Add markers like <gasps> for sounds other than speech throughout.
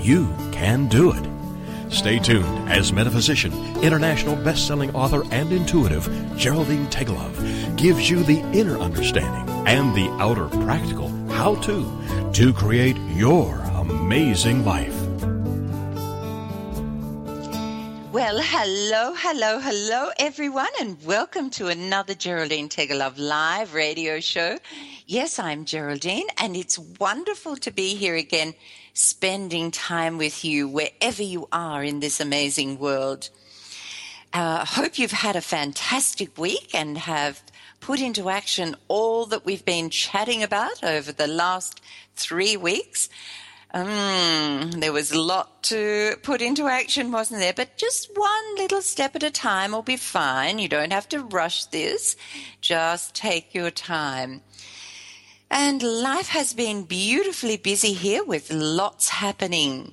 You can do it. Stay tuned as metaphysician, international best-selling author, and intuitive Geraldine Teggelove gives you the inner understanding and the outer practical how-to to create your amazing life. Well, hello, hello, hello, everyone, and welcome to another Geraldine Teggelove live radio show. Yes, I'm Geraldine, and it's wonderful to be here again spending time with you wherever you are in this amazing world. I uh, hope you've had a fantastic week and have put into action all that we've been chatting about over the last three weeks. Um, there was a lot to put into action, wasn't there? But just one little step at a time will be fine. You don't have to rush this. Just take your time. And life has been beautifully busy here with lots happening.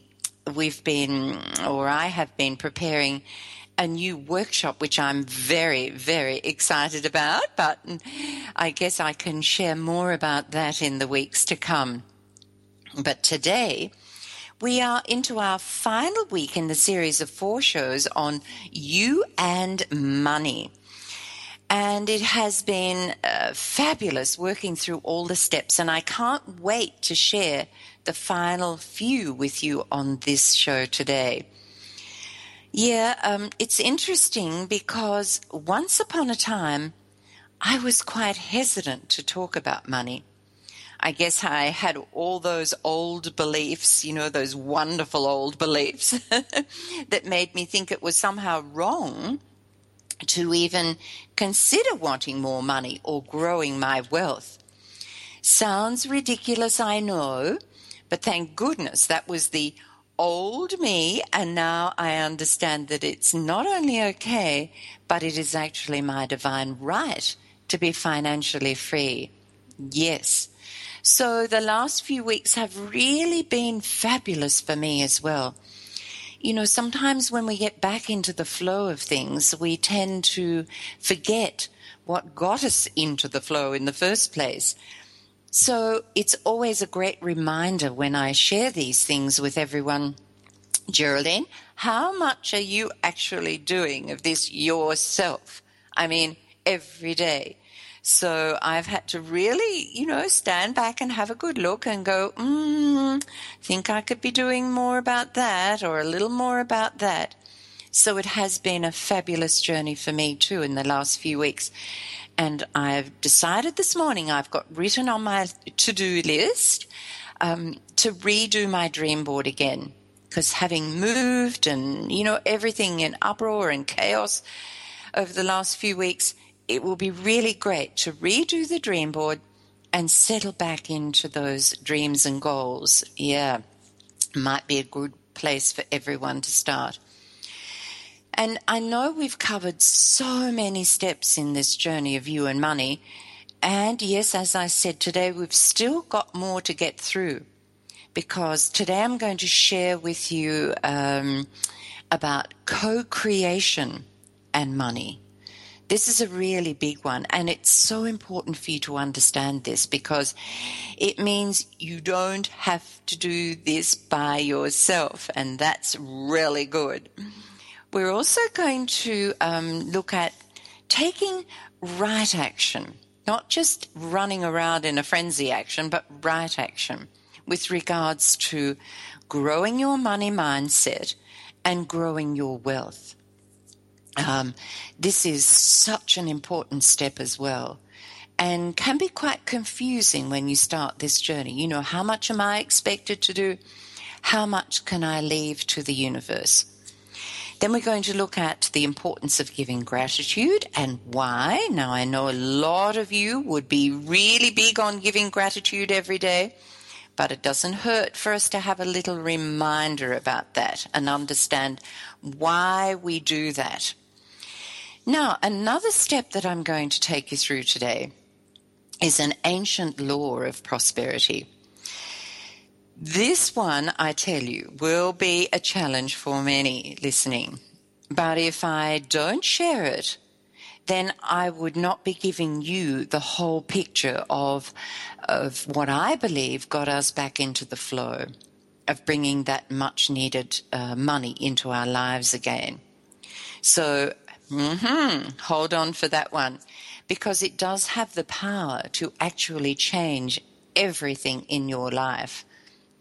We've been, or I have been preparing a new workshop, which I'm very, very excited about, but I guess I can share more about that in the weeks to come. But today, we are into our final week in the series of four shows on you and money. And it has been uh, fabulous working through all the steps. And I can't wait to share the final few with you on this show today. Yeah, um, it's interesting because once upon a time, I was quite hesitant to talk about money. I guess I had all those old beliefs, you know, those wonderful old beliefs <laughs> that made me think it was somehow wrong to even consider wanting more money or growing my wealth. Sounds ridiculous, I know, but thank goodness that was the old me, and now I understand that it's not only okay, but it is actually my divine right to be financially free. Yes. So the last few weeks have really been fabulous for me as well you know, sometimes when we get back into the flow of things, we tend to forget what got us into the flow in the first place. So it's always a great reminder when I share these things with everyone. Geraldine, how much are you actually doing of this yourself? I mean, every day. So I've had to really, you know, stand back and have a good look and go, mm, think I could be doing more about that or a little more about that. So it has been a fabulous journey for me too in the last few weeks. And I've decided this morning I've got written on my to do list um, to redo my dream board again. Because having moved and, you know, everything in uproar and chaos over the last few weeks, it will be really great to redo the dream board and settle back into those dreams and goals. Yeah, might be a good place for everyone to start. And I know we've covered so many steps in this journey of you and money. And yes, as I said today, we've still got more to get through because today I'm going to share with you um, about co creation and money. This is a really big one, and it's so important for you to understand this because it means you don't have to do this by yourself, and that's really good. We're also going to um, look at taking right action, not just running around in a frenzy action, but right action with regards to growing your money mindset and growing your wealth. Um, this is such an important step as well and can be quite confusing when you start this journey. You know, how much am I expected to do? How much can I leave to the universe? Then we're going to look at the importance of giving gratitude and why. Now, I know a lot of you would be really big on giving gratitude every day, but it doesn't hurt for us to have a little reminder about that and understand why we do that. Now, another step that I'm going to take you through today is an ancient law of prosperity. This one, I tell you, will be a challenge for many listening. But if I don't share it, then I would not be giving you the whole picture of, of what I believe got us back into the flow of bringing that much needed uh, money into our lives again. So, mm-hmm, hold on for that one because it does have the power to actually change everything in your life.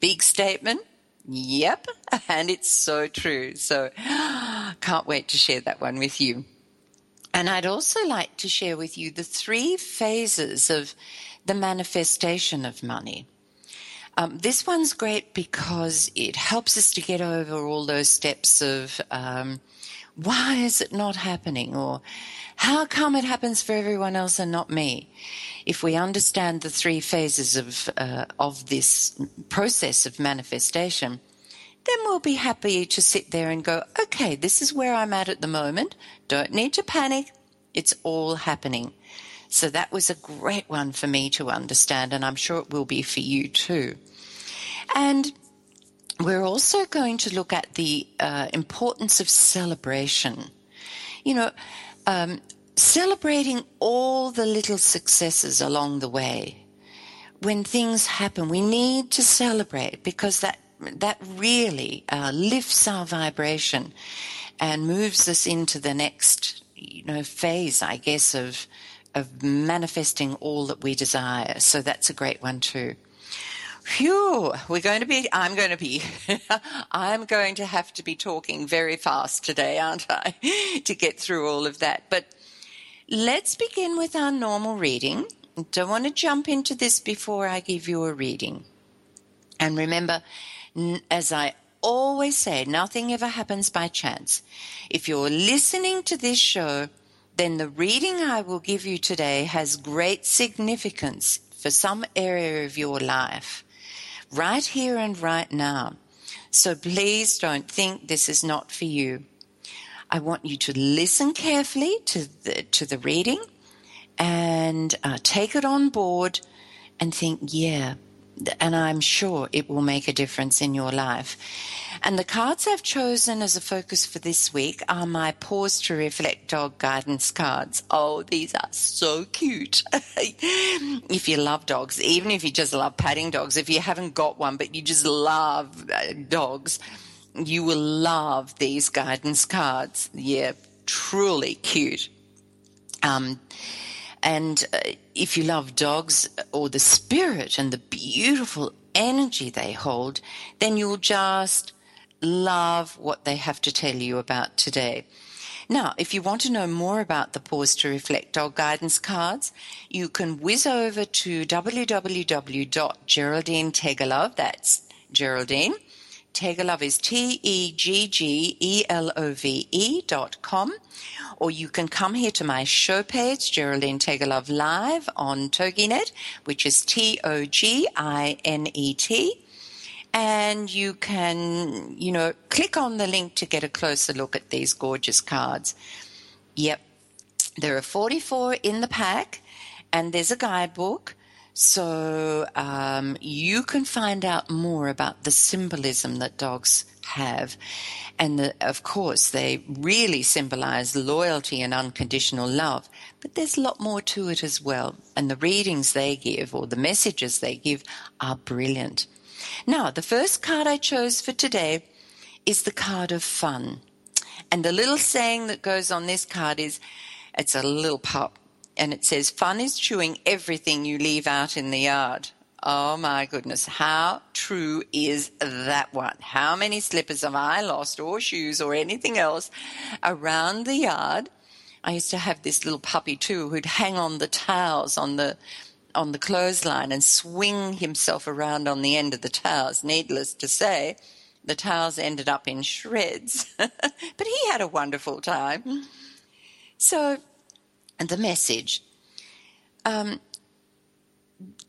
Big statement? Yep. <laughs> And it's so true. So, <gasps> can't wait to share that one with you. And I'd also like to share with you the three phases of the manifestation of money. Um, this one's great because it helps us to get over all those steps of um, why is it not happening or how come it happens for everyone else and not me? If we understand the three phases of uh, of this process of manifestation, then we'll be happy to sit there and go, okay, this is where I'm at at the moment. Don't need to panic. It's all happening. So that was a great one for me to understand, and I'm sure it will be for you too. And we're also going to look at the uh, importance of celebration. You know, um, celebrating all the little successes along the way. When things happen, we need to celebrate because that that really uh, lifts our vibration and moves us into the next you know phase i guess of of manifesting all that we desire so that's a great one too Phew, we're going to be, I'm going to be, <laughs> I'm going to have to be talking very fast today, aren't I, <laughs> to get through all of that. But let's begin with our normal reading. Don't want to jump into this before I give you a reading. And remember, as I always say, nothing ever happens by chance. If you're listening to this show, then the reading I will give you today has great significance for some area of your life, right here and right now. So please don't think this is not for you. I want you to listen carefully to the, to the reading and uh, take it on board and think, yeah, and I'm sure it will make a difference in your life. And the cards I've chosen as a focus for this week are my Pause to Reflect Dog Guidance cards. Oh, these are so cute. <laughs> if you love dogs, even if you just love patting dogs, if you haven't got one, but you just love uh, dogs, you will love these guidance cards. Yeah, truly cute. Um, and uh, if you love dogs or the spirit and the beautiful energy they hold, then you'll just love what they have to tell you about today. Now, if you want to know more about the Pause to Reflect Dog Guidance cards, you can whiz over to www.geraldine that's Geraldine, Teggelove is T E G G E L O V E dot com or you can come here to my show page, Geraldine Teggelove Live on TogiNet, which is T O G I N E T. And you can, you know, click on the link to get a closer look at these gorgeous cards. Yep. There are 44 in the pack, and there's a guidebook. So um, you can find out more about the symbolism that dogs have. And the, of course, they really symbolize loyalty and unconditional love. But there's a lot more to it as well. And the readings they give or the messages they give are brilliant. Now, the first card I chose for today is the card of fun. And the little saying that goes on this card is it's a little pup. And it says, Fun is chewing everything you leave out in the yard. Oh my goodness, how true is that one? How many slippers have I lost, or shoes, or anything else around the yard? I used to have this little puppy too who'd hang on the towels on the on the clothesline and swing himself around on the end of the towels. Needless to say, the towels ended up in shreds, <laughs> but he had a wonderful time. So, and the message. Um,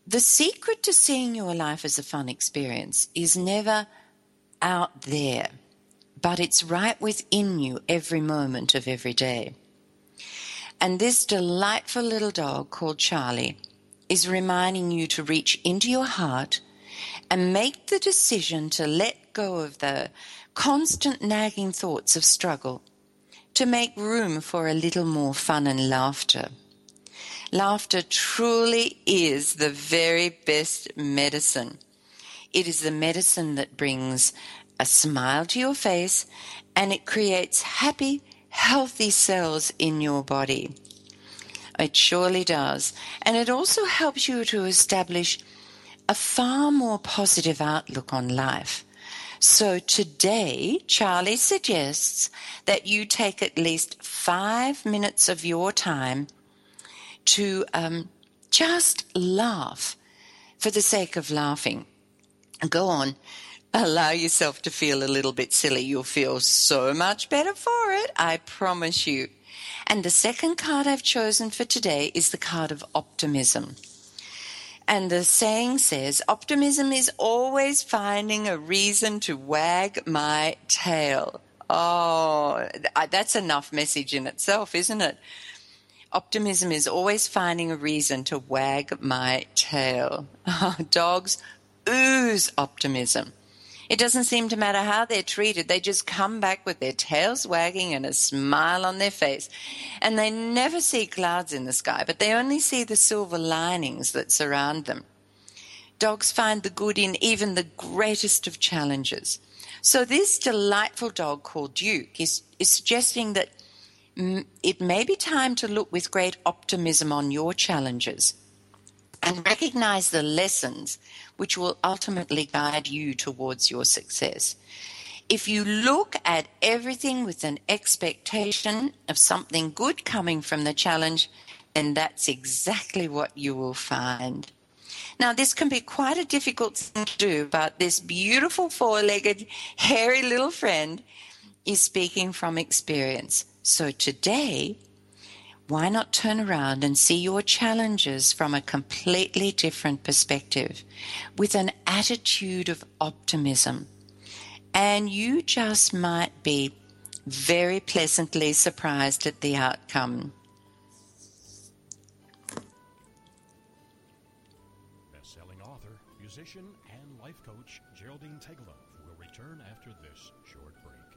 the secret to seeing your life as a fun experience is never out there, but it's right within you every moment of every day. And this delightful little dog called Charlie is reminding you to reach into your heart and make the decision to let go of the constant nagging thoughts of struggle, to make room for a little more fun and laughter. Laughter truly is the very best medicine. It is the medicine that brings a smile to your face and it creates happy, healthy cells in your body. It surely does. And it also helps you to establish a far more positive outlook on life. So today, Charlie suggests that you take at least five minutes of your time to um, just laugh for the sake of laughing. Go on, allow yourself to feel a little bit silly. You'll feel so much better for it, I promise you. And the second card I've chosen for today is the card of optimism. And the saying says, optimism is always finding a reason to wag my tail. Oh, that's enough message in itself, isn't it? Optimism is always finding a reason to wag my tail. <laughs> Dogs ooze optimism. It doesn't seem to matter how they're treated. They just come back with their tails wagging and a smile on their face. And they never see clouds in the sky, but they only see the silver linings that surround them. Dogs find the good in even the greatest of challenges. So this delightful dog called Duke is, is suggesting that it may be time to look with great optimism on your challenges and recognize the lessons which will ultimately guide you towards your success. If you look at everything with an expectation of something good coming from the challenge, then that's exactly what you will find. Now, this can be quite a difficult thing to do, but this beautiful four legged, hairy little friend is speaking from experience. So today, why not turn around and see your challenges from a completely different perspective with an attitude of optimism? And you just might be very pleasantly surprised at the outcome. Best-selling author, musician, and life coach Geraldine Teggelove will return after this short break.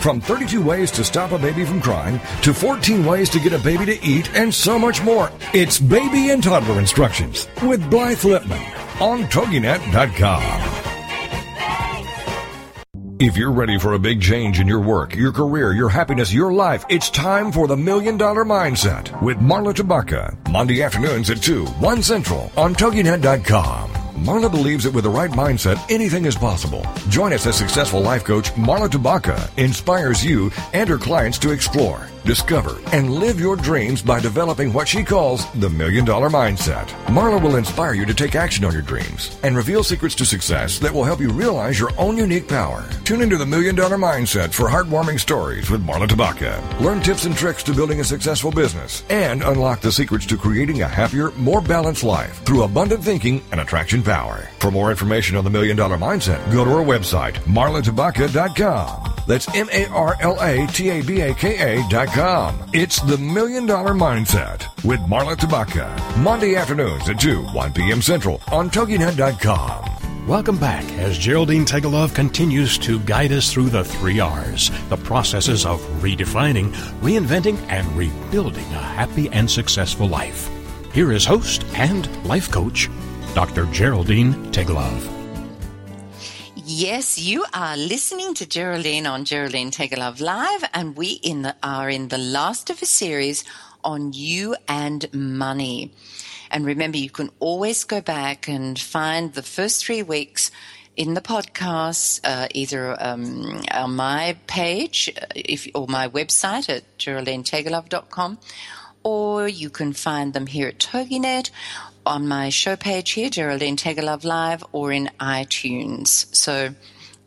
From 32 ways to stop a baby from crying to 14 ways to get a baby to eat and so much more. It's Baby and Toddler Instructions with Blythe Lipman on TogiNet.com. If you're ready for a big change in your work, your career, your happiness, your life, it's time for the Million Dollar Mindset with Marla Tabaka. Monday afternoons at 2, 1 Central on TogiNet.com. Marla believes that with the right mindset, anything is possible. Join us as successful life coach Marla Tabaka inspires you and her clients to explore, discover, and live your dreams by developing what she calls the Million Dollar Mindset. Marla will inspire you to take action on your dreams and reveal secrets to success that will help you realize your own unique power. Tune into the Million Dollar Mindset for heartwarming stories with Marla Tabaka. Learn tips and tricks to building a successful business and unlock the secrets to creating a happier, more balanced life through abundant thinking and attraction power. For more information on the Million Dollar Mindset, go to our website, marlatabaka.com. That's M-A-R-L-A-T-A-B-A-K-A dot com. It's the Million Dollar Mindset with Marla Tabaka. Monday afternoons at 2, 1 p.m. Central on TogiNet.com. Welcome back as Geraldine Teggelove continues to guide us through the three R's, the processes of redefining, reinventing, and rebuilding a happy and successful life. here is host and life coach, Dr. Geraldine Teggelove. Yes, you are listening to Geraldine on Geraldine Teggelove Live, and we in the, are in the last of a series on you and money. And remember, you can always go back and find the first three weeks in the podcast, uh, either um, on my page uh, if, or my website at geraldineteggelove.com, or you can find them here at TogiNet on my show page here, Geraldine Teggelove Live, or in iTunes. So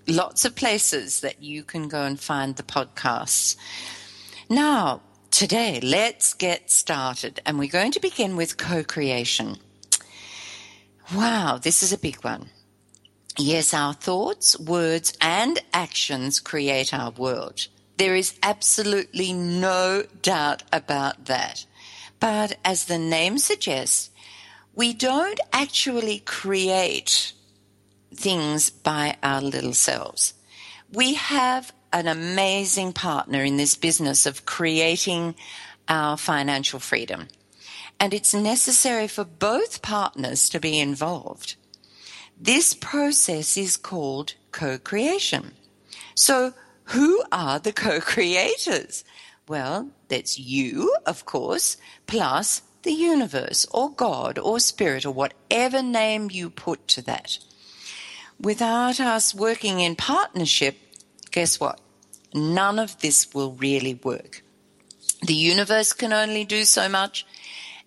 lots of places that you can go and find the podcasts. Now, today, let's get started. And we're going to begin with co creation. Wow, this is a big one. Yes, our thoughts, words, and actions create our world. There is absolutely no doubt about that. But as the name suggests, we don't actually create things by our little selves. We have an amazing partner in this business of creating our financial freedom. And it's necessary for both partners to be involved. This process is called co creation. So, who are the co creators? Well, that's you, of course, plus the universe or God or spirit or whatever name you put to that. Without us working in partnership, guess what? None of this will really work. The universe can only do so much,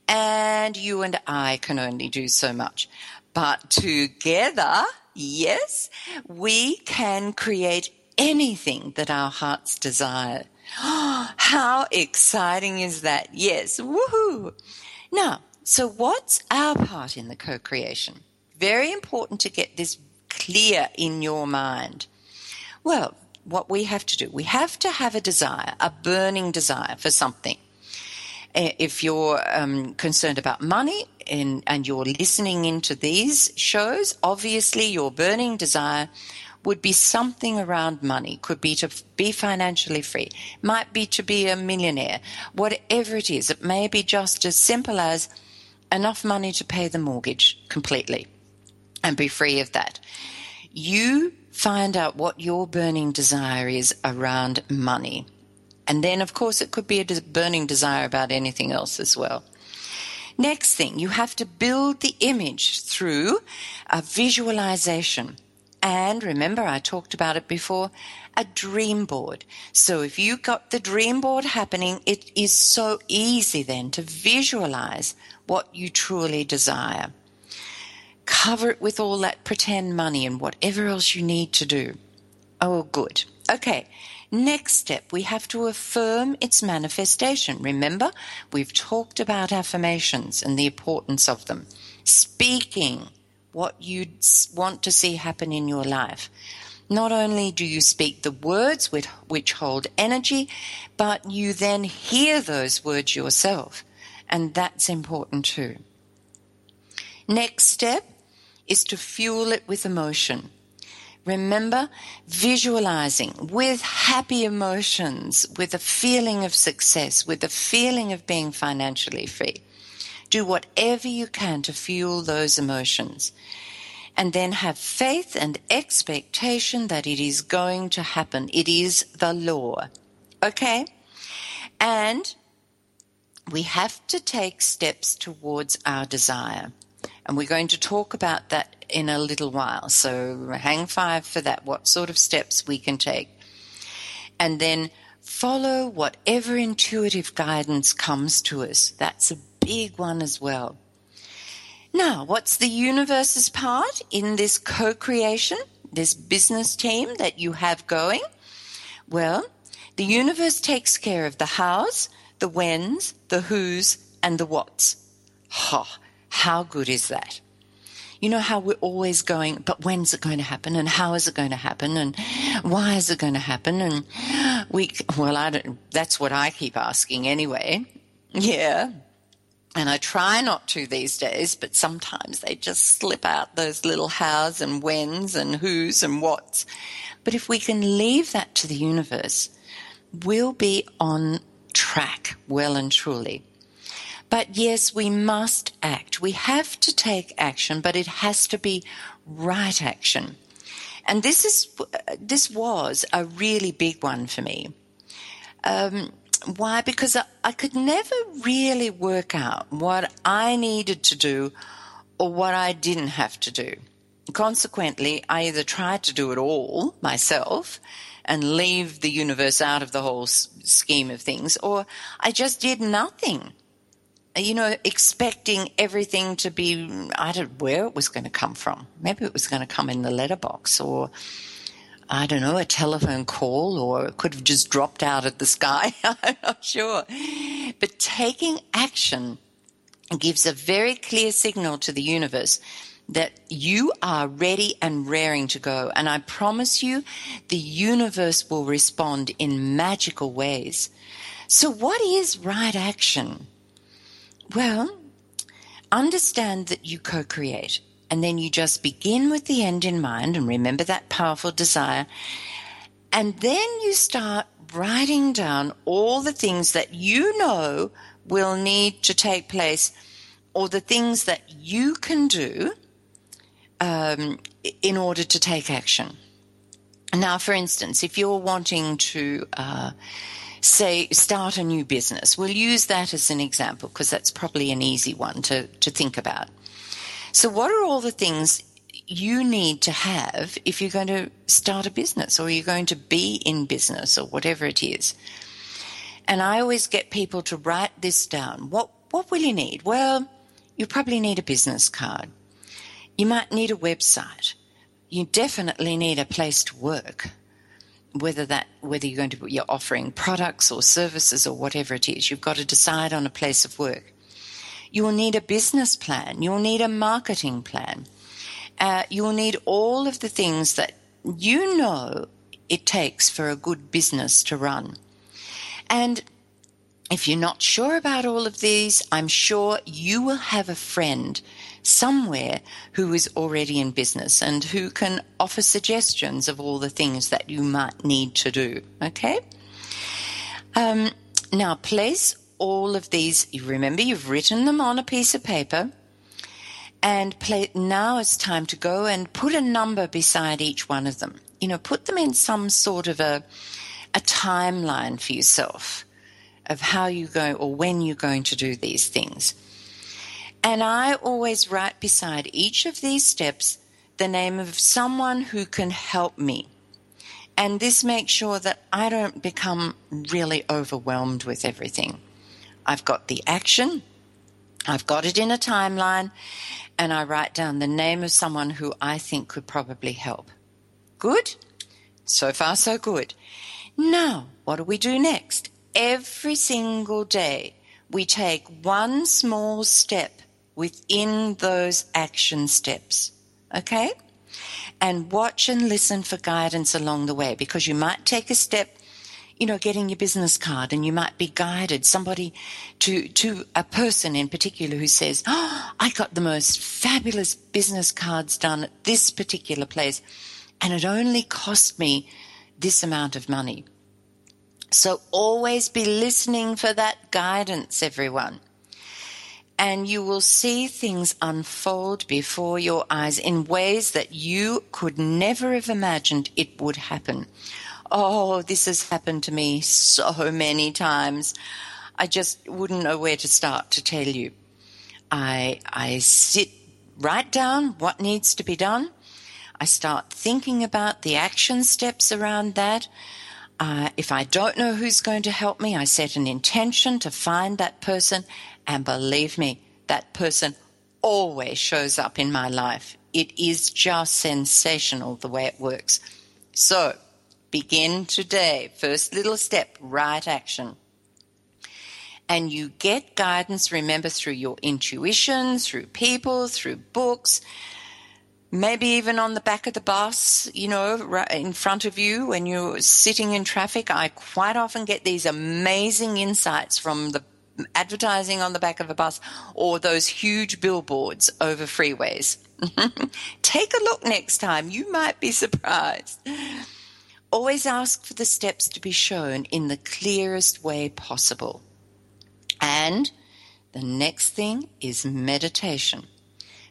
and you and I can only do so much. But together, yes, we can create anything that our hearts desire. <gasps> How exciting is that? Yes, woohoo! Now, so what's our part in the co creation? Very important to get this clear in your mind. Well, what we have to do, we have to have a desire, a burning desire for something. If you're um, concerned about money and, and you're listening into these shows, obviously your burning desire would be something around money, could be to be financially free, might be to be a millionaire, whatever it is. It may be just as simple as enough money to pay the mortgage completely and be free of that. You find out what your burning desire is around money. And then, of course, it could be a burning desire about anything else as well. Next thing, you have to build the image through a visualization. And remember, I talked about it before, a dream board. So if you got the dream board happening, it is so easy then to visualize what you truly desire. Cover it with all that pretend money and whatever else you need to do. Oh, good. Okay. Next step, we have to affirm its manifestation. Remember, we've talked about affirmations and the importance of them. Speaking what you want to see happen in your life. Not only do you speak the words which, hold energy, but you then hear those words yourself. And that's important too. Next step is to fuel it with emotion. Remember visualizing with happy emotions, with a feeling of success, with a feeling of being financially free. Do whatever you can to fuel those emotions. And then have faith and expectation that it is going to happen. It is the law. Okay? And we have to take steps towards our desire. And we're going to talk about that in a little while. So hang five for that, what sort of steps we can take. And then follow whatever intuitive guidance comes to us. That's a big one as well. Now, what's the universe's part in this co creation, this business team that you have going? Well, the universe takes care of the hows, the whens, the whos, and the whats. Ha, how good is that? You know how we're always going, but when's it going to happen? And how is it going to happen? And why is it going to happen? And we, well, I don't, that's what I keep asking anyway. Yeah. And I try not to these days, but sometimes they just slip out those little hows and whens and who's and what's. But if we can leave that to the universe, we'll be on track well and truly. But yes, we must act. We have to take action, but it has to be right action. And this is this was a really big one for me. Um, why? Because I, I could never really work out what I needed to do or what I didn't have to do. Consequently, I either tried to do it all myself and leave the universe out of the whole scheme of things, or I just did nothing. Uh, you know, expecting everything to be, I don't know where it was going to come from. Maybe it was going to come in the letterbox or, I don't know, a telephone call, or it could have just dropped out of the sky. <laughs> I'm not sure. But taking action gives a very clear signal to the universe that you are ready and raring to go. And I promise you, the universe will respond in magical ways. So, what is right action? Well, understand that you co create. And then you just begin with the end in mind and remember that powerful desire. And then you start writing down all the things that you know will need to take place or the things that you can do um, in order to take action. Now, for instance, if you're wanting to uh, say start a new business, we'll use that as an example because that's probably an easy one to, to think about. So, what are all the things you need to have if you're going to start a business or you're going to be in business or whatever it is? And I always get people to write this down. What what will you need? Well, you probably need a business card. You might need a website. You definitely need a place to work. Whether that, whether you're going to, you're offering products or services or whatever it is, you've got to decide on a place of work. You will need a business plan. You'll need a marketing plan. Uh, you'll need all of the things that you know it takes for a good business to run. And if you're not sure about all of these, I'm sure you will have a friend somewhere who is already in business and who can offer suggestions of all the things that you might need to do. Okay? Um, now, place all of these, you remember you've written them on a piece of paper. And play, now it's time to go and put a number beside each one of them. You know, put them in some sort of a, a timeline for yourself of how you go or when you're going to do these things. And I always write beside each of these steps the name of someone who can help me. And this makes sure that I don't become really overwhelmed with everything. I've got the action, I've got it in a timeline, and I write down the name of someone who I think could probably help. Good? So far, so good. Now, what do we do next? Every single day, we take one small step within those action steps. Okay? And watch and listen for guidance along the way because you might take a step, you know, getting your business card and you might be guided somebody to, to a person in particular who says, Oh, I got the most fabulous business cards done at this particular place and it only cost me this amount of money. So always be listening for that guidance, everyone and you will see things unfold before your eyes in ways that you could never have imagined it would happen. Oh, this has happened to me so many times. I just wouldn't know where to start to tell you. I, I sit, write down what needs to be done. I start thinking about the action steps around that. Uh, if I don't know who's going to help me, I set an intention to find that person and believe me, that person always shows up in my life. It is just sensational the way it works. So, begin today. First little step, right action. And you get guidance, remember, through your intuition, through people, through books, maybe even on the back of the bus, you know, right in front of you when you're sitting in traffic. I quite often get these amazing insights from the advertising on the back of a bus or those huge billboards over freeways. <laughs> Take a look next time. You might be surprised. Always ask for the steps to be shown in the clearest way possible. And The next thing is meditation.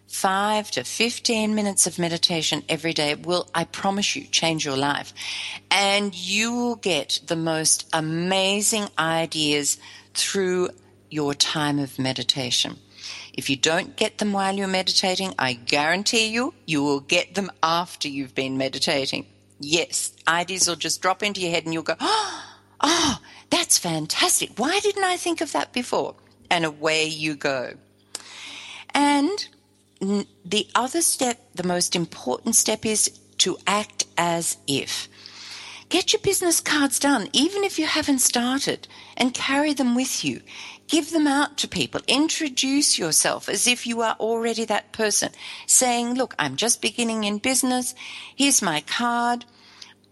Five to 15 minutes of meditation every day will, I promise you, change your life. And you will get the most amazing ideas through your time of meditation. If you don't get them while you're meditating, I guarantee you, you will get them after you've been meditating. Yes, ideas will just drop into your head and you'll go, oh, oh, that's fantastic. Why didn't I think of that before? and away you go. And the other step, the most important step, is to act as if. Get your business cards done, even if you haven't started, and carry them with you. Give them out to people. Introduce yourself as if you are already that person, saying, Look, I'm just beginning in business. Here's my card.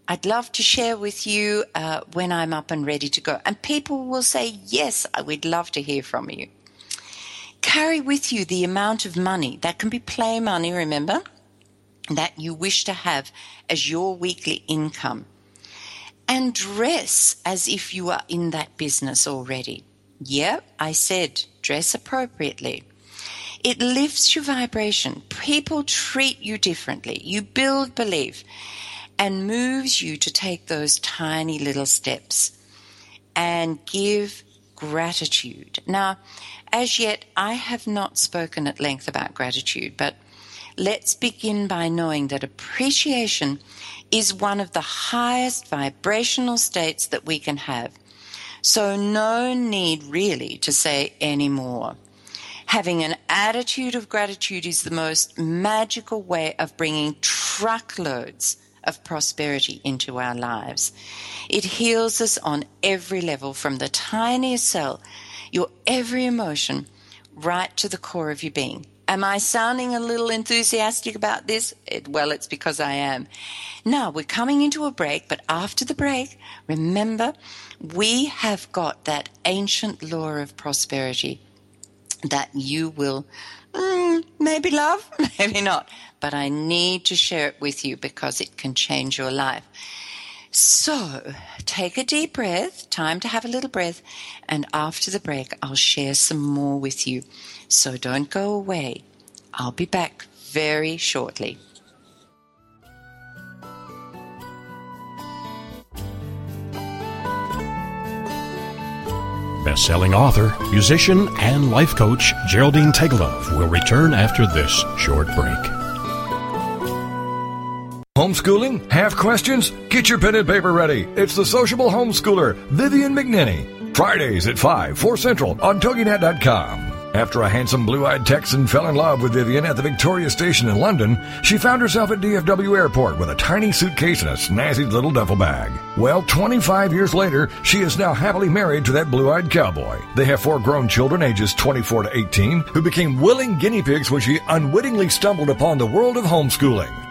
I'd love to share with you uh, when I'm up and ready to go. And people will say, Yes, I would love to hear from you. Carry with you the amount of money that can be play money, remember, that you wish to have as your weekly income. And dress as if you are in that business already. Yeah, I said dress appropriately. It lifts your vibration. People treat you differently. You build belief and moves you to take those tiny little steps and give gratitude. Now, as yet, I have not spoken at length about gratitude, but let's begin by knowing that appreciation is one of the highest vibrational states that we can have. So, no need really to say any more. Having an attitude of gratitude is the most magical way of bringing truckloads of prosperity into our lives. It heals us on every level, from the tiniest cell, your every emotion, right to the core of your being. Am I sounding a little enthusiastic about this? It, well, it's because I am. Now, we're coming into a break, but after the break, remember, we have got that ancient law of prosperity that you will mm, maybe love, <laughs> maybe not, but I need to share it with you because it can change your life. So take a deep breath, time to have a little breath, and after the break, I'll share some more with you. So don't go away. I'll be back very shortly. Best-selling author, musician, and life coach Geraldine Teggelove will return after this short break. Homeschooling? Have questions? Get your pen and paper ready. It's the sociable homeschooler, Vivian McNinney. Fridays at 5, 4 Central on TogiNet.com. After a handsome blue-eyed Texan fell in love with Vivian at the Victoria Station in London, she found herself at DFW Airport with a tiny suitcase and a snazzy little duffel bag. Well, 25 years later, she is now happily married to that blue-eyed cowboy. They have four grown children ages 24 to 18 who became willing guinea pigs when she unwittingly stumbled upon the world of homeschooling.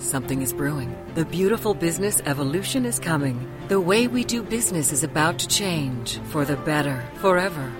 Something is brewing. The beautiful business evolution is coming. The way we do business is about to change for the better, forever.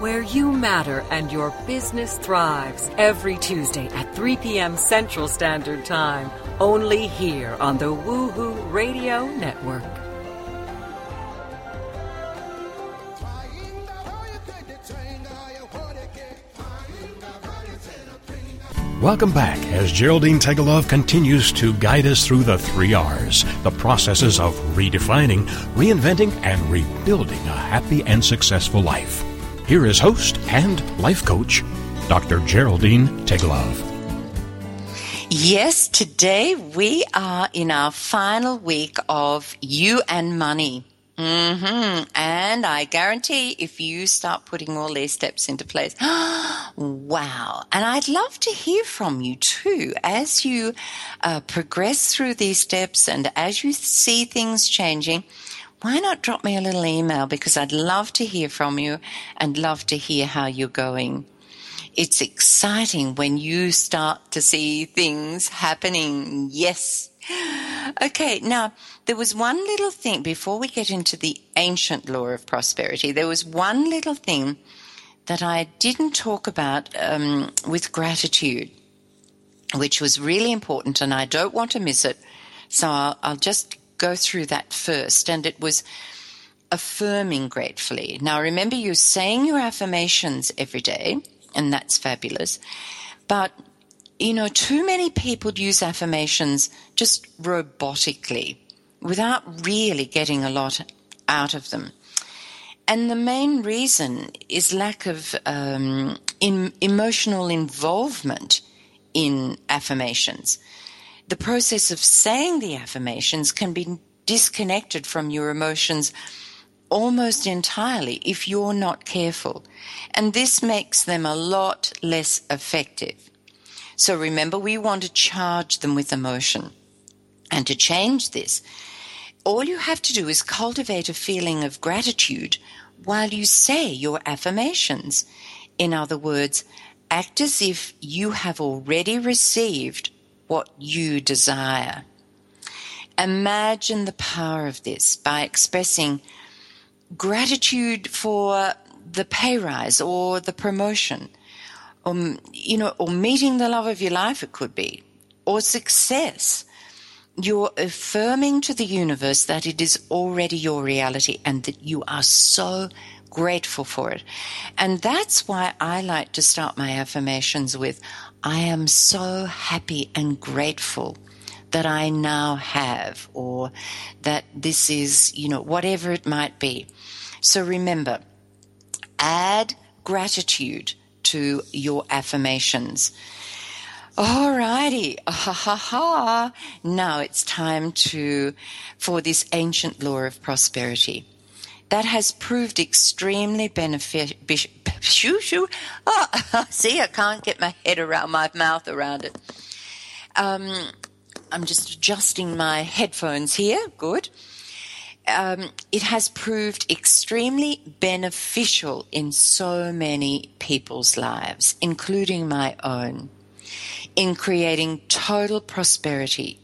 where you matter and your business thrives every Tuesday at 3 p.m. Central Standard Time, only here on the Woohoo Radio Network. Welcome back as Geraldine Teggelove continues to guide us through the three R's, the processes of redefining, reinventing, and rebuilding a happy and successful life. Here is host and life coach, Dr. Geraldine Teggelove. Yes, today we are in our final week of You and Money. hmm And I guarantee if you start putting all these steps into place, <gasps> wow. And I'd love to hear from you too as you uh, progress through these steps and as you see things changing. Why not drop me a little email because I'd love to hear from you and love to hear how you're going it's exciting when you start to see things happening. Yes. Okay, now there was one little thing before we get into the ancient law of prosperity. There was one little thing that I didn't talk about um, with gratitude, which was really important, and I don't want to miss it. So I'll, I'll just go through that first. And it was affirming gratefully. Now, remember, you're saying your affirmations every day and that's fabulous. But, you know, too many people use affirmations just robotically without really getting a lot out of them. And the main reason is lack of um, in emotional involvement in affirmations. The process of saying the affirmations can be disconnected from your emotions almost entirely if you're not careful. And this makes them a lot less effective. So remember, we want to charge them with emotion. And to change this, all you have to do is cultivate a feeling of gratitude while you say your affirmations. In other words, act as if you have already received what you desire. Imagine the power of this by expressing gratitude for the pay rise or the promotion, or, um, you know, or meeting the love of your life, it could be, or success. You're affirming to the universe that it is already your reality and that you are so grateful for it. And that's why I like to start my affirmations with, I am so happy and grateful that I now have, or that this is, you know, whatever it might be. So remember, add gratitude to your affirmations. Alrighty, <laughs> ha ha ha. Now it's time to for this ancient law of prosperity that has proved extremely beneficial. Shoo shoo. Oh, <laughs> see, I can't get my head around my mouth around it. Um, I'm just adjusting my headphones here. Good. Um, it has proved extremely beneficial in so many people's lives, including my own, in creating total prosperity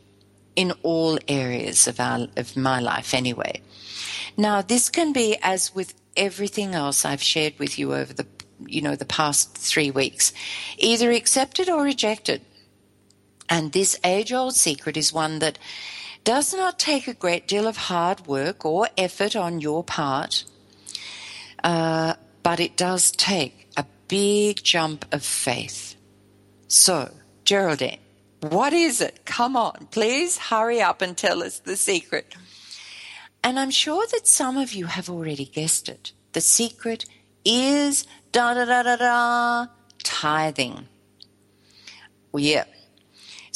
in all areas of, our, of my life, anyway. Now, this can be as with everything else I've shared with you over the you know the past three weeks, either accepted or rejected. And this age old secret is one that does not take a great deal of hard work or effort on your part, uh, but it does take a big jump of faith. So, Geraldine, what is it? Come on, please hurry up and tell us the secret. And I'm sure that some of you have already guessed it. The secret is da da da da da tithing. Well, yeah,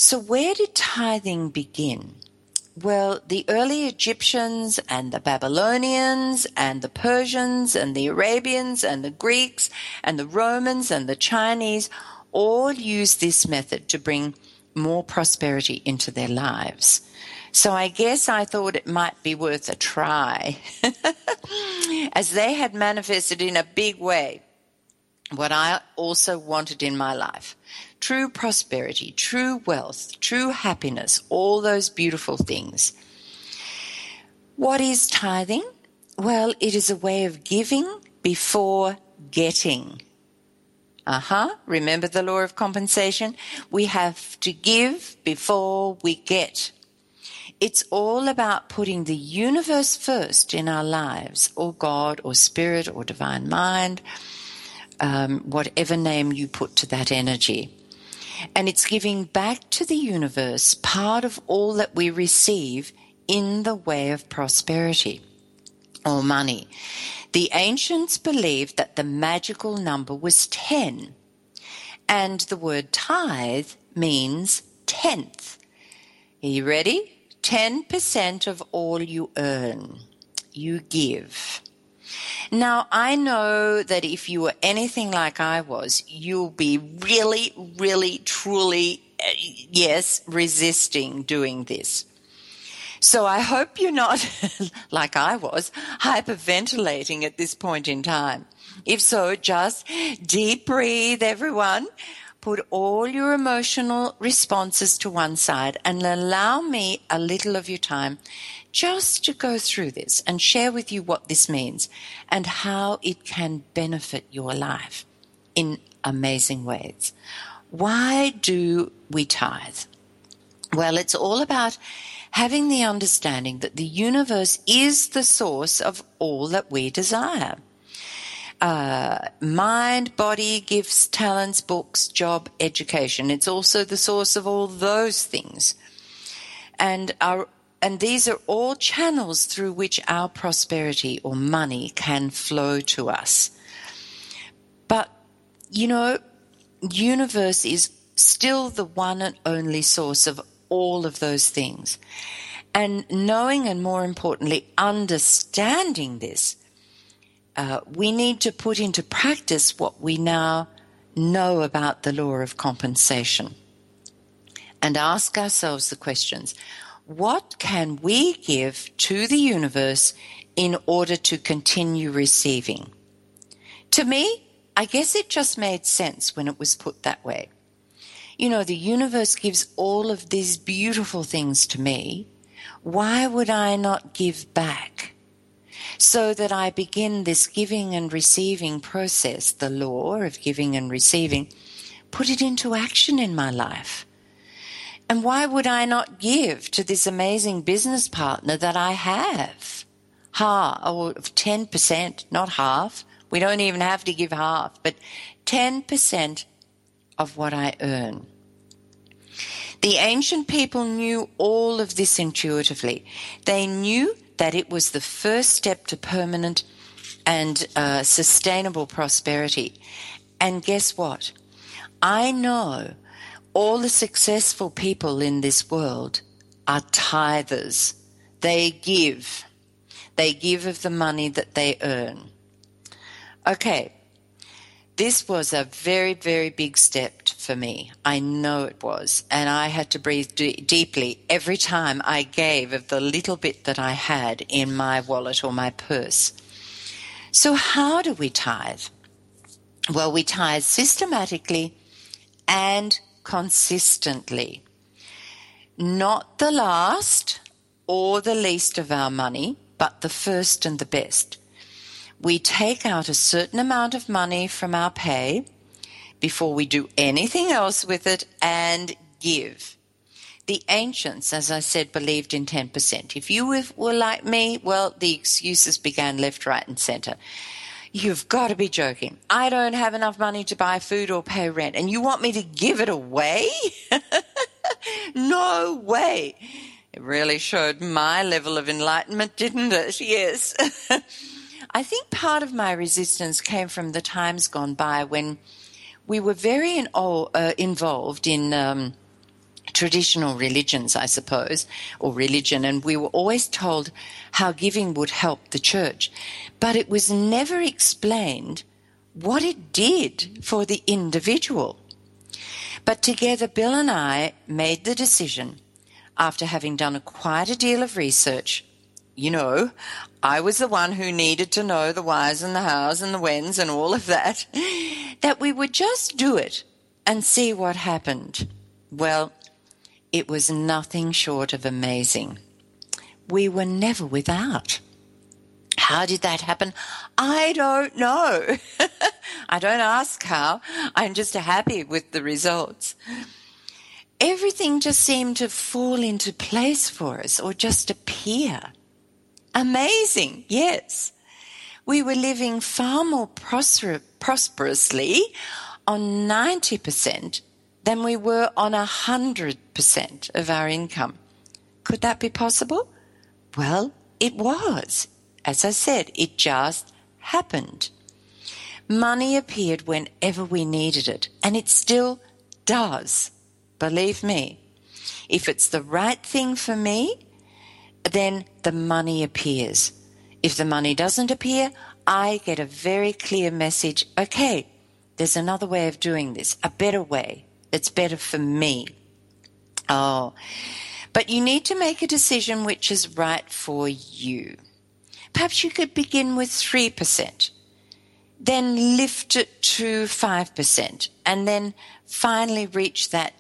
so, where did tithing begin? Well, the early Egyptians and the Babylonians and the Persians and the Arabians and the Greeks and the Romans and the Chinese all used this method to bring more prosperity into their lives. So I guess I thought it might be worth a try, <laughs> as they had manifested in a big way what I also wanted in my life true prosperity, true wealth, true happiness, all those beautiful things. What is tithing? Well, it is a way of giving before getting. Uh huh. Remember the law of compensation? We have to give before we get. It's all about putting the universe first in our lives, or God, or spirit, or divine mind, um, whatever name you put to that energy. And it's giving back to the universe part of all that we receive in the way of prosperity or money. The ancients believed that the magical number was 10. And the word tithe means tenth. Are you ready? 10% of all you earn, you give. Now, I know that if you were anything like I was, you'll be really, really, truly, uh, yes, resisting doing this. So I hope you're not, <laughs> like I was, hyperventilating at this point in time. If so, just deep breathe, everyone. Put all your emotional responses to one side and allow me a little of your time just to go through this and share with you what this means and how it can benefit your life in amazing ways. Why do we tithe? Well, it's all about having the understanding that the universe is the source of all that we desire. Uh, mind, body, gifts, talents, books, job, education. It's also the source of all those things. And our and these are all channels through which our prosperity or money can flow to us. But, you know, universe is still the one and only source of all of those things. And knowing and more importantly, understanding this, uh, we need to put into practice what we now know about the law of compensation and ask ourselves the questions what can we give to the universe in order to continue receiving? To me, I guess it just made sense when it was put that way. You know, the universe gives all of these beautiful things to me. Why would I not give back? So that I begin this giving and receiving process, the law of giving and receiving, put it into action in my life. And why would I not give to this amazing business partner that I have? Half, or 10%, not half. We don't even have to give half, but 10% of what I earn. The ancient people knew all of this intuitively. They knew that it was the first step to permanent and uh, sustainable prosperity. And guess what? I know all the successful people in this world are tithers. They give. They give of the money that they earn. Okay, this was a very, very big step for me. I know it was. And I had to breathe d- deeply every time I gave of the little bit that I had in my wallet or my purse. So, how do we tithe? Well, we tithe systematically and consistently. Not the last or the least of our money, but the first and the best. We take out a certain amount of money from our pay before we do anything else with it and give. The ancients, as I said, believed in 10%. If you were like me, well, the excuses began left, right, and center. You've got to be joking. I don't have enough money to buy food or pay rent, and you want me to give it away? <laughs> no way. It really showed my level of enlightenment, didn't it? Yes. <laughs> I think part of my resistance came from the times gone by when we were very in, uh, involved in. Um, traditional religions, I suppose, or religion, and we were always told how giving would help the church. But it was never explained what it did for the individual. But together, Bill and I made the decision, after having done a quite a deal of research. You know, I was the one who needed to know the whys and the hows and the whens and all of that, <laughs> that we would just do it and see what happened. Well, it was nothing short of amazing. We were never without. How did that happen? I don't know. <laughs> I don't ask how. I'm just happy with the results. Everything just seemed to fall into place for us or just appear. Amazing, yes. We were living far more prosper- prosperously on 90% than we were on a hundred percent of our income. Could that be possible? Well, it was. As I said, it just happened. Money appeared whenever we needed it, and it still does. Believe me. If it's the right thing for me, then the money appears. If the money doesn't appear, I get a very clear message okay, there's another way of doing this, a better way. It's better for me. Oh, but you need to make a decision which is right for you. Perhaps you could begin with 3%, then lift it to 5%, and then finally reach that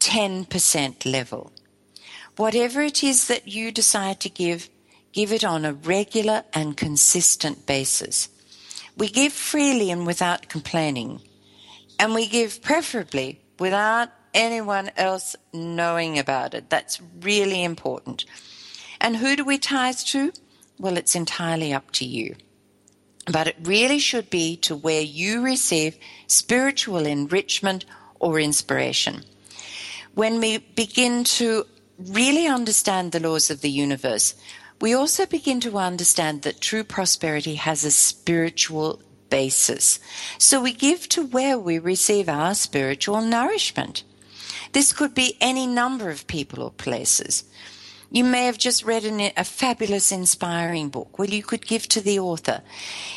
10% level. Whatever it is that you decide to give, give it on a regular and consistent basis. We give freely and without complaining, and we give preferably without anyone else knowing about it. That's really important. And who do we tithe to? Well, it's entirely up to you. But it really should be to where you receive spiritual enrichment or inspiration. When we begin to really understand the laws of the universe, we also begin to understand that true prosperity has a spiritual basis. So we give to where we receive our spiritual nourishment. This could be any number of people or places. You may have just read an, a fabulous, inspiring book. Well, you could give to the author.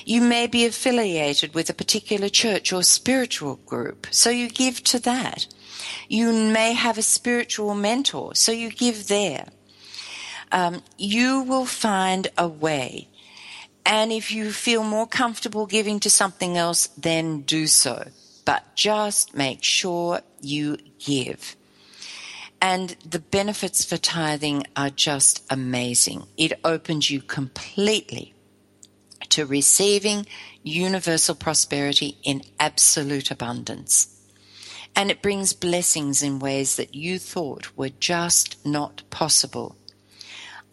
You may be affiliated with a particular church or spiritual group, so you give to that. You may have a spiritual mentor, so you give there. Um, you will find a way. And if you feel more comfortable giving to something else, then do so. But just make sure you give. And the benefits for tithing are just amazing. It opens you completely to receiving universal prosperity in absolute abundance. And it brings blessings in ways that you thought were just not possible.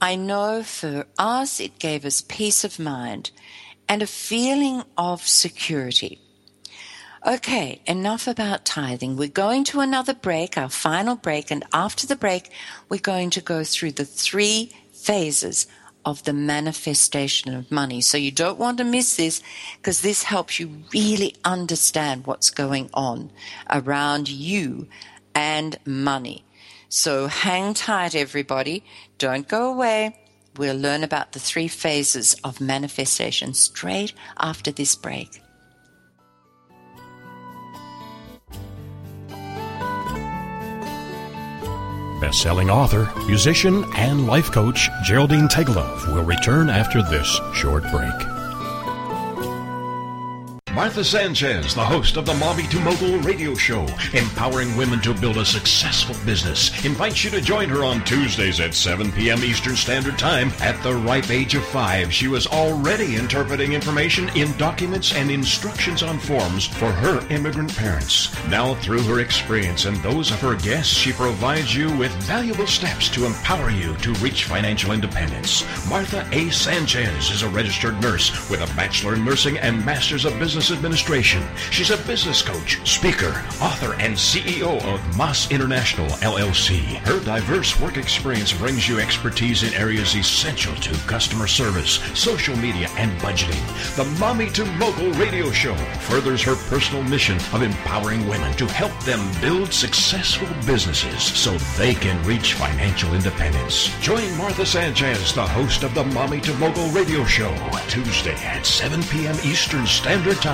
I know for us it gave us peace of mind and a feeling of security. Okay, enough about tithing. We're going to another break, our final break, and after the break, we're going to go through the three phases of the manifestation of money. So you don't want to miss this because this helps you really understand what's going on around you and money. So hang tight, everybody. Don't go away. We'll learn about the three phases of manifestation straight after this break. Best-selling author, musician, and life coach Geraldine Teggelove will return after this short break. Martha Sanchez, the host of the Mommy to Mogul radio show, empowering women to build a successful business, invites you to join her on Tuesdays at 7 p.m. Eastern Standard Time. At the ripe age of five, she was already interpreting information in documents and instructions on forms for her immigrant parents. Now, through her experience and those of her guests, she provides you with valuable steps to empower you to reach financial independence. Martha A. Sanchez is a registered nurse with a Bachelor in Nursing and Master's of Business Administration. She's a business coach, speaker, author, and CEO of Moss International LLC. Her diverse work experience brings you expertise in areas essential to customer service, social media, and budgeting. The Mommy to Mogul radio show furthers her personal mission of empowering women to help them build successful businesses so they can reach financial independence. Join Martha Sanchez, the host of the Mommy to Mogul radio show, Tuesday at 7 p.m. Eastern Standard Time.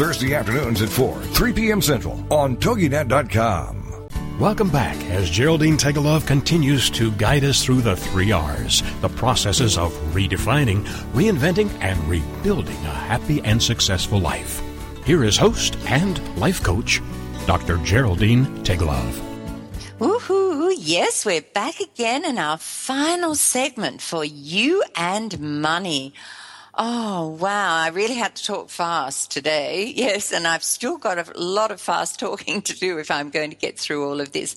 Thursday afternoons at 4, 3 p.m. Central on TogiNet.com. Welcome back as Geraldine Teggelove continues to guide us through the three R's, the processes of redefining, reinventing, and rebuilding a happy and successful life. Here is host and life coach, Dr. Geraldine Teggelove. Woohoo! Yes, we're back again in our final segment for you and money. Oh, wow. I really had to talk fast today. <laughs> Yes, and I've still got a lot of fast talking to do if I'm going to get through all of this.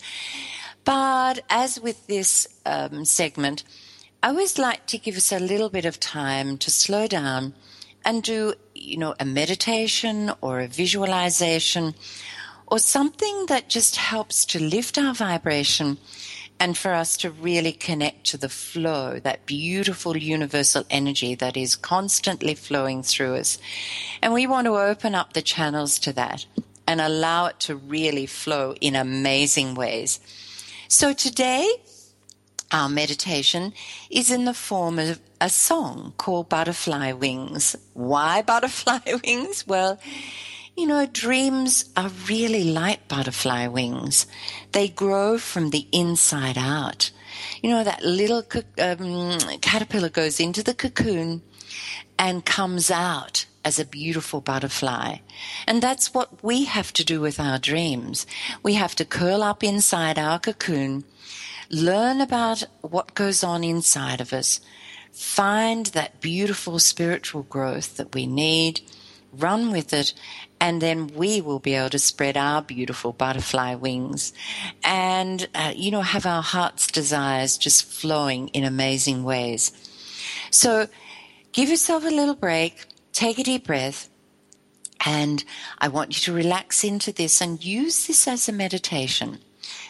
But as with this um, segment, I always like to give us a little bit of time to slow down and do, you know, a meditation or a visualization or something that just helps to lift our vibration and for us to really connect to the flow, that beautiful universal energy that is constantly flowing through us. And we want to open up the channels to that and allow it to really flow in amazing ways. So today, our meditation is in the form of a song called Butterfly Wings. Why butterfly <laughs> wings? Well, you know, dreams are really like butterfly wings. They grow from the inside out. You know, that little um, caterpillar goes into the cocoon and comes out as a beautiful butterfly. And that's what we have to do with our dreams. We have to curl up inside our cocoon, learn about what goes on inside of us, find that beautiful spiritual growth that we need, run with it, and then we will be able to spread our beautiful butterfly wings and, uh, you know, have our heart's desires just flowing in amazing ways. So give yourself a little break, take a deep breath, and I want you to relax into this and use this as a meditation.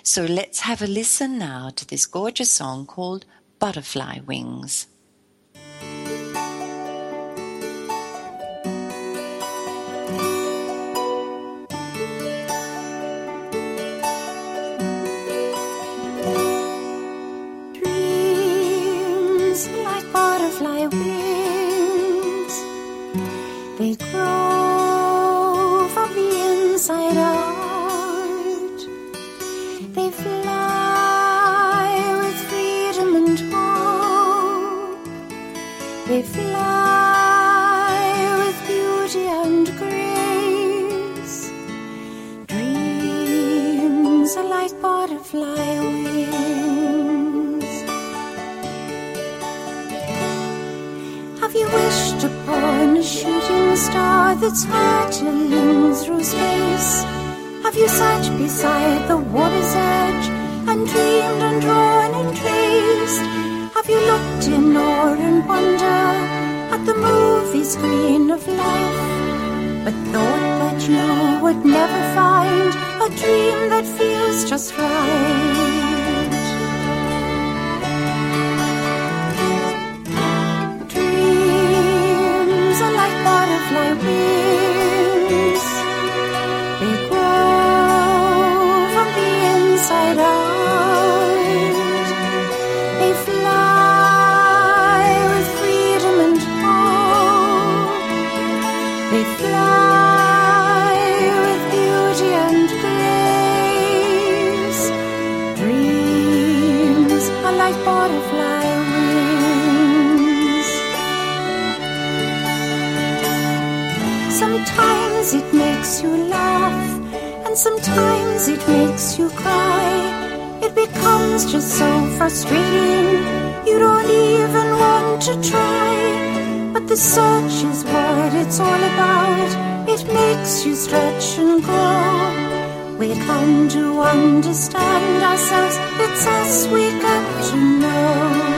So let's have a listen now to this gorgeous song called Butterfly Wings. That's makes you stretch and grow. We come to understand ourselves. It's us we get to know.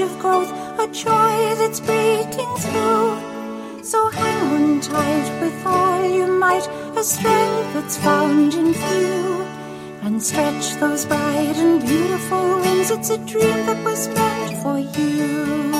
Of growth, a joy that's breaking through. So hang on tight with all you might, a strength that's found in few. And stretch those bright and beautiful wings, it's a dream that was meant for you.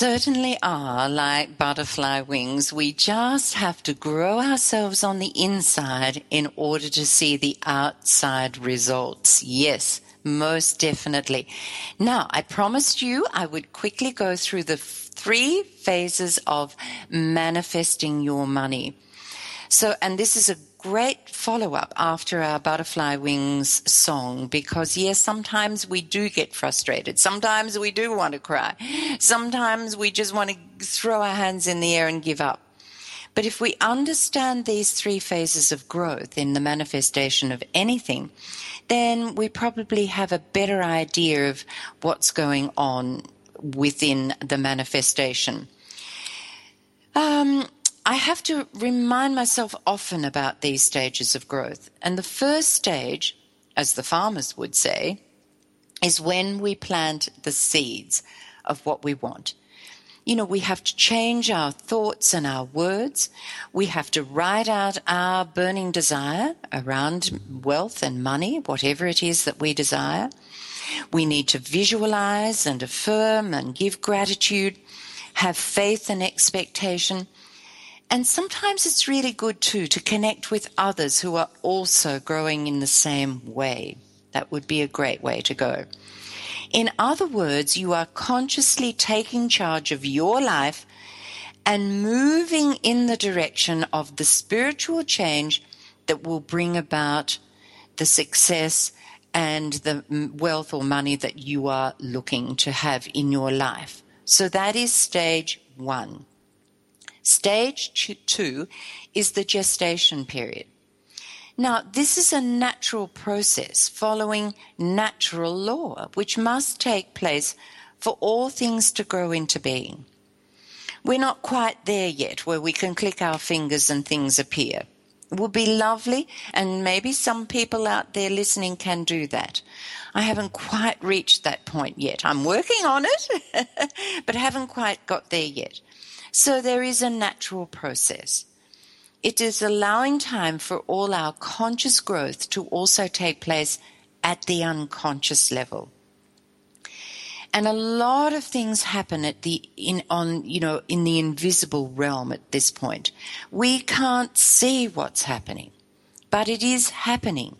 Certainly are like butterfly wings. We just have to grow ourselves on the inside in order to see the outside results. Yes, most definitely. Now, I promised you I would quickly go through the three phases of manifesting your money. So, and this is a great follow up after our butterfly wings song because yes, sometimes we do get frustrated. Sometimes we do want to cry. Sometimes we just want to throw our hands in the air and give up. But if we understand these three phases of growth in the manifestation of anything, then we probably have a better idea of what's going on within the manifestation. Um, I have to remind myself often about these stages of growth. And the first stage, as the farmers would say, is when we plant the seeds of what we want. You know, we have to change our thoughts and our words. We have to write out our burning desire around wealth and money, whatever it is that we desire. We need to visualize and affirm and give gratitude, have faith and expectation. And sometimes it's really good too to connect with others who are also growing in the same way. That would be a great way to go. In other words, you are consciously taking charge of your life and moving in the direction of the spiritual change that will bring about the success and the wealth or money that you are looking to have in your life. So that is stage one. Stage two is the gestation period. Now, this is a natural process following natural law, which must take place for all things to grow into being. We're not quite there yet where we can click our fingers and things appear. It would be lovely, and maybe some people out there listening can do that. I haven't quite reached that point yet. I'm working on it, <laughs> but haven't quite got there yet. So there is a natural process. It is allowing time for all our conscious growth to also take place at the unconscious level. And a lot of things happen at the in on you know in the invisible realm at this point. We can't see what's happening, but it is happening.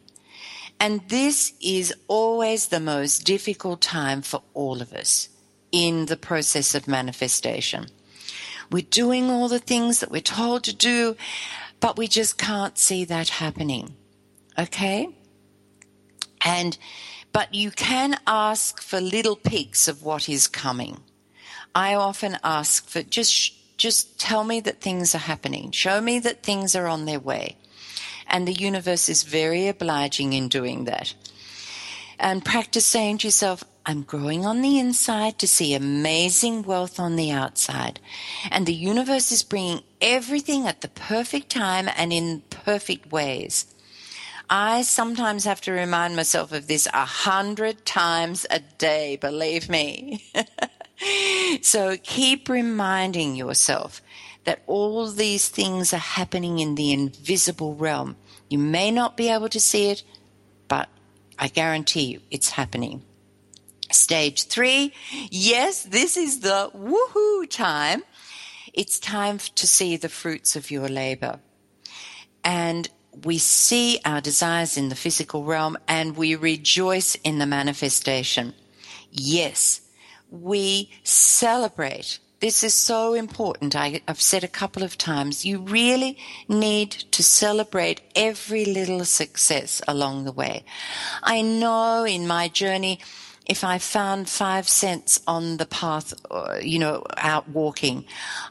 And this is always the most difficult time for all of us in the process of manifestation. We're doing all the things that we're told to do, but we just can't see that happening. Okay? And, but you can ask for little peaks of what is coming. I often ask for just, just tell me that things are happening. Show me that things are on their way. And the universe is very obliging in doing that. And practice saying to yourself, I'm growing on the inside to see amazing wealth on the outside. And the universe is bringing everything at the perfect time and in perfect ways. I sometimes have to remind myself of this a hundred times a day, believe me. <laughs> so keep reminding yourself that all these things are happening in the invisible realm. You may not be able to see it, but I guarantee you it's happening. Stage three, yes, this is the woohoo time. It's time to see the fruits of your labor. And we see our desires in the physical realm and we rejoice in the manifestation. Yes, we celebrate. This is so important. I, have said a couple of times, you really need to celebrate every little success along the way. I know in my journey, if I found five cents on the path, uh, you know, out walking,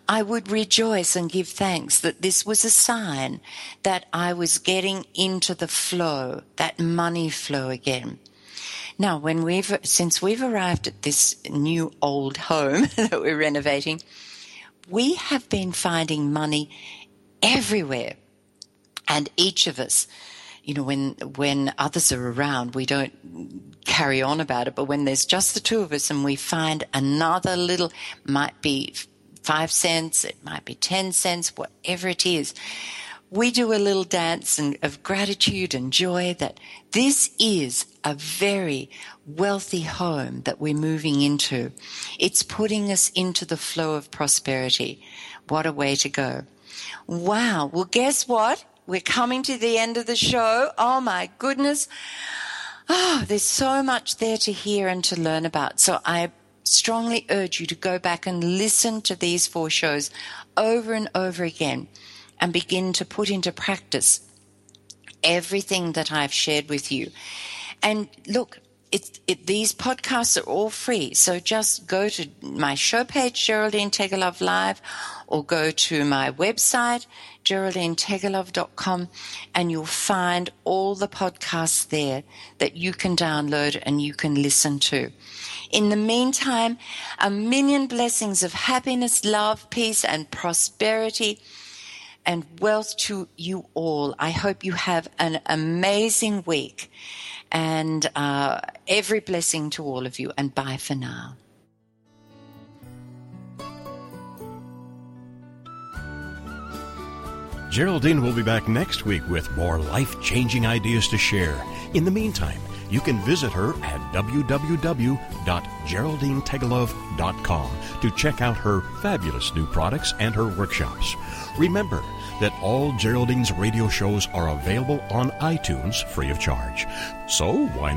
I would rejoice and give thanks that this was a sign that I was getting into the flow, that money flow again. Now, when we've, since we've arrived at this new old home <laughs> that we're renovating, we have been finding money everywhere. And each of us, you know, when, when others are around, we don't carry on about it. But when there's just the two of us and we find another little, might be five cents, it might be 10 cents, whatever it is, we do a little dance and, of gratitude and joy that this is a very wealthy home that we're moving into. It's putting us into the flow of prosperity. What a way to go. Wow. Well, guess what? We're coming to the end of the show. Oh my goodness. Oh, there's so much there to hear and to learn about. So I strongly urge you to go back and listen to these four shows over and over again and begin to put into practice everything that I've shared with you. And look, it, it, these podcasts are all free. So just go to my show page, Geraldine Teggelove Live, or go to my website, geraldineteggelove.com, and you'll find all the podcasts there that you can download and you can listen to. In the meantime, a million blessings of happiness, love, peace, and prosperity and wealth to you all. I hope you have an amazing week and uh, every blessing to all of you. And bye for now. Geraldine will be back next week with more life changing ideas to share. In the meantime, you can visit her at www.geraldineteggelove.com to check out her fabulous new products and her workshops. Remember that all Geraldine's radio shows are available on iTunes free of charge. So why not?